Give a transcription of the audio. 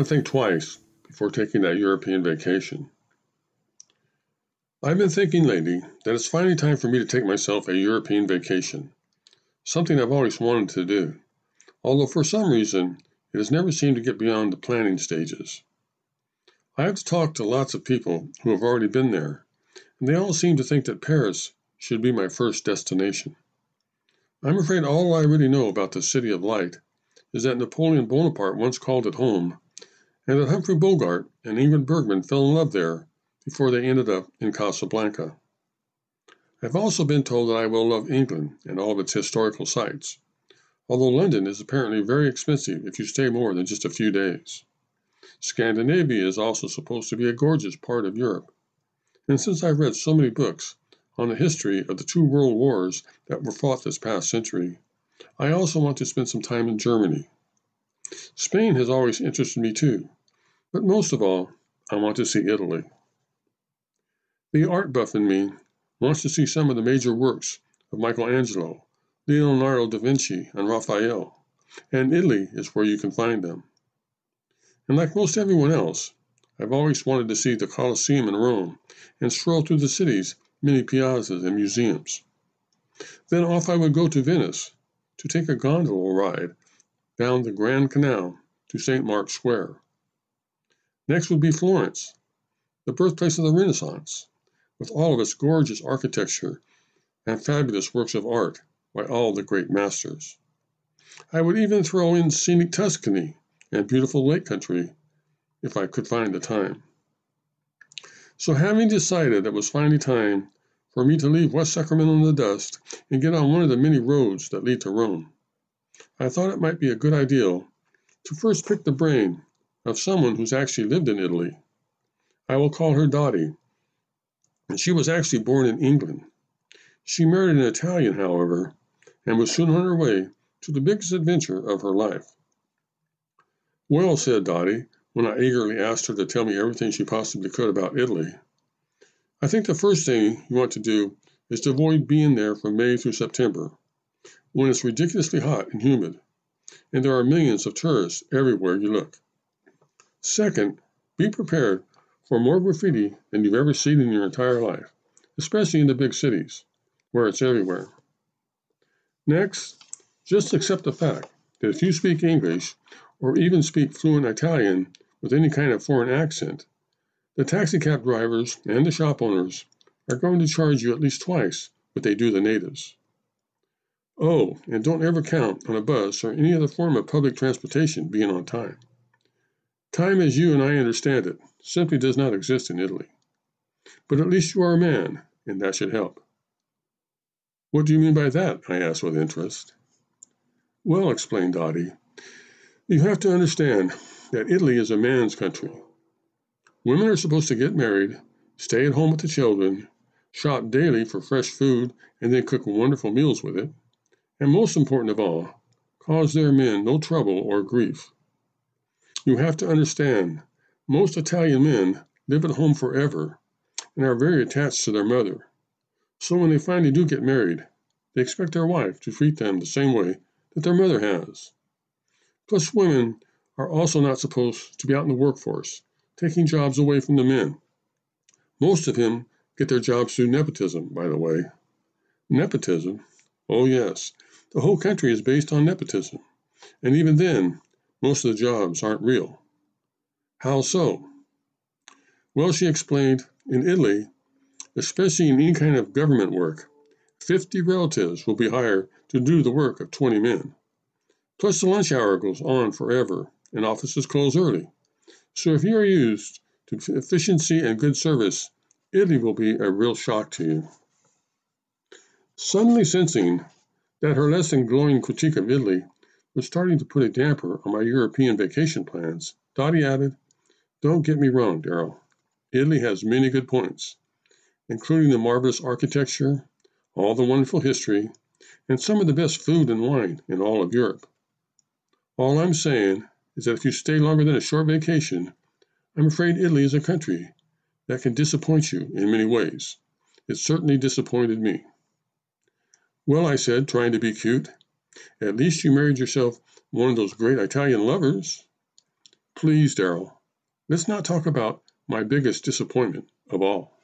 to think twice before taking that European vacation. I've been thinking lately that it's finally time for me to take myself a European vacation, something I've always wanted to do, although for some reason it has never seemed to get beyond the planning stages. I have talked to lots of people who have already been there, and they all seem to think that Paris should be my first destination. I'm afraid all I really know about the City of Light is that Napoleon Bonaparte once called it home, and that Humphrey Bogart and Ingrid Bergman fell in love there before they ended up in Casablanca. I've also been told that I will love England and all of its historical sites, although London is apparently very expensive if you stay more than just a few days. Scandinavia is also supposed to be a gorgeous part of Europe, and since I've read so many books on the history of the two world wars that were fought this past century, I also want to spend some time in Germany. Spain has always interested me too, but most of all, I want to see Italy. The art buff in me wants to see some of the major works of Michelangelo, Leonardo da Vinci, and Raphael, and Italy is where you can find them. And like most everyone else, I've always wanted to see the Colosseum in Rome and stroll through the city's many piazzas and museums. Then off I would go to Venice to take a gondola ride down the Grand Canal to St. Mark's Square. Next would be Florence, the birthplace of the Renaissance, with all of its gorgeous architecture and fabulous works of art by all the great masters. I would even throw in scenic Tuscany and beautiful lake country if I could find the time. So, having decided it was finally time for me to leave West Sacramento in the dust and get on one of the many roads that lead to Rome, I thought it might be a good idea to first pick the brain of someone who's actually lived in Italy. I will call her Dotty, and she was actually born in England. She married an Italian, however, and was soon on her way to the biggest adventure of her life. Well, said Dotty, when I eagerly asked her to tell me everything she possibly could about Italy, I think the first thing you want to do is to avoid being there from May through September, when it's ridiculously hot and humid, and there are millions of tourists everywhere you look. Second, be prepared for more graffiti than you've ever seen in your entire life, especially in the big cities, where it's everywhere. Next, just accept the fact that if you speak English or even speak fluent Italian with any kind of foreign accent, the taxicab drivers and the shop owners are going to charge you at least twice what they do the natives. Oh, and don't ever count on a bus or any other form of public transportation being on time. Time as you and I understand it simply does not exist in Italy. But at least you are a man, and that should help. What do you mean by that? I asked with interest. Well, explained Dotty, you have to understand that Italy is a man's country. Women are supposed to get married, stay at home with the children, shop daily for fresh food, and then cook wonderful meals with it, and most important of all, cause their men no trouble or grief. You have to understand, most Italian men live at home forever and are very attached to their mother. So when they finally do get married, they expect their wife to treat them the same way that their mother has. Plus, women are also not supposed to be out in the workforce, taking jobs away from the men. Most of them get their jobs through nepotism, by the way. Nepotism? Oh, yes. The whole country is based on nepotism. And even then, most of the jobs aren't real. How so? Well, she explained, in Italy, especially in any kind of government work, 50 relatives will be hired to do the work of 20 men. Plus, the lunch hour goes on forever, and offices close early. So, if you are used to efficiency and good service, Italy will be a real shock to you. Suddenly sensing that her less than glowing critique of Italy was starting to put a damper on my European vacation plans, Dotty added, Don't get me wrong, Daryl. Italy has many good points, including the marvelous architecture, all the wonderful history, and some of the best food and wine in all of Europe. All I'm saying is that if you stay longer than a short vacation, I'm afraid Italy is a country that can disappoint you in many ways. It certainly disappointed me. Well, I said, trying to be cute, at least you married yourself one of those great Italian lovers. Please, Daryl, let's not talk about my biggest disappointment of all.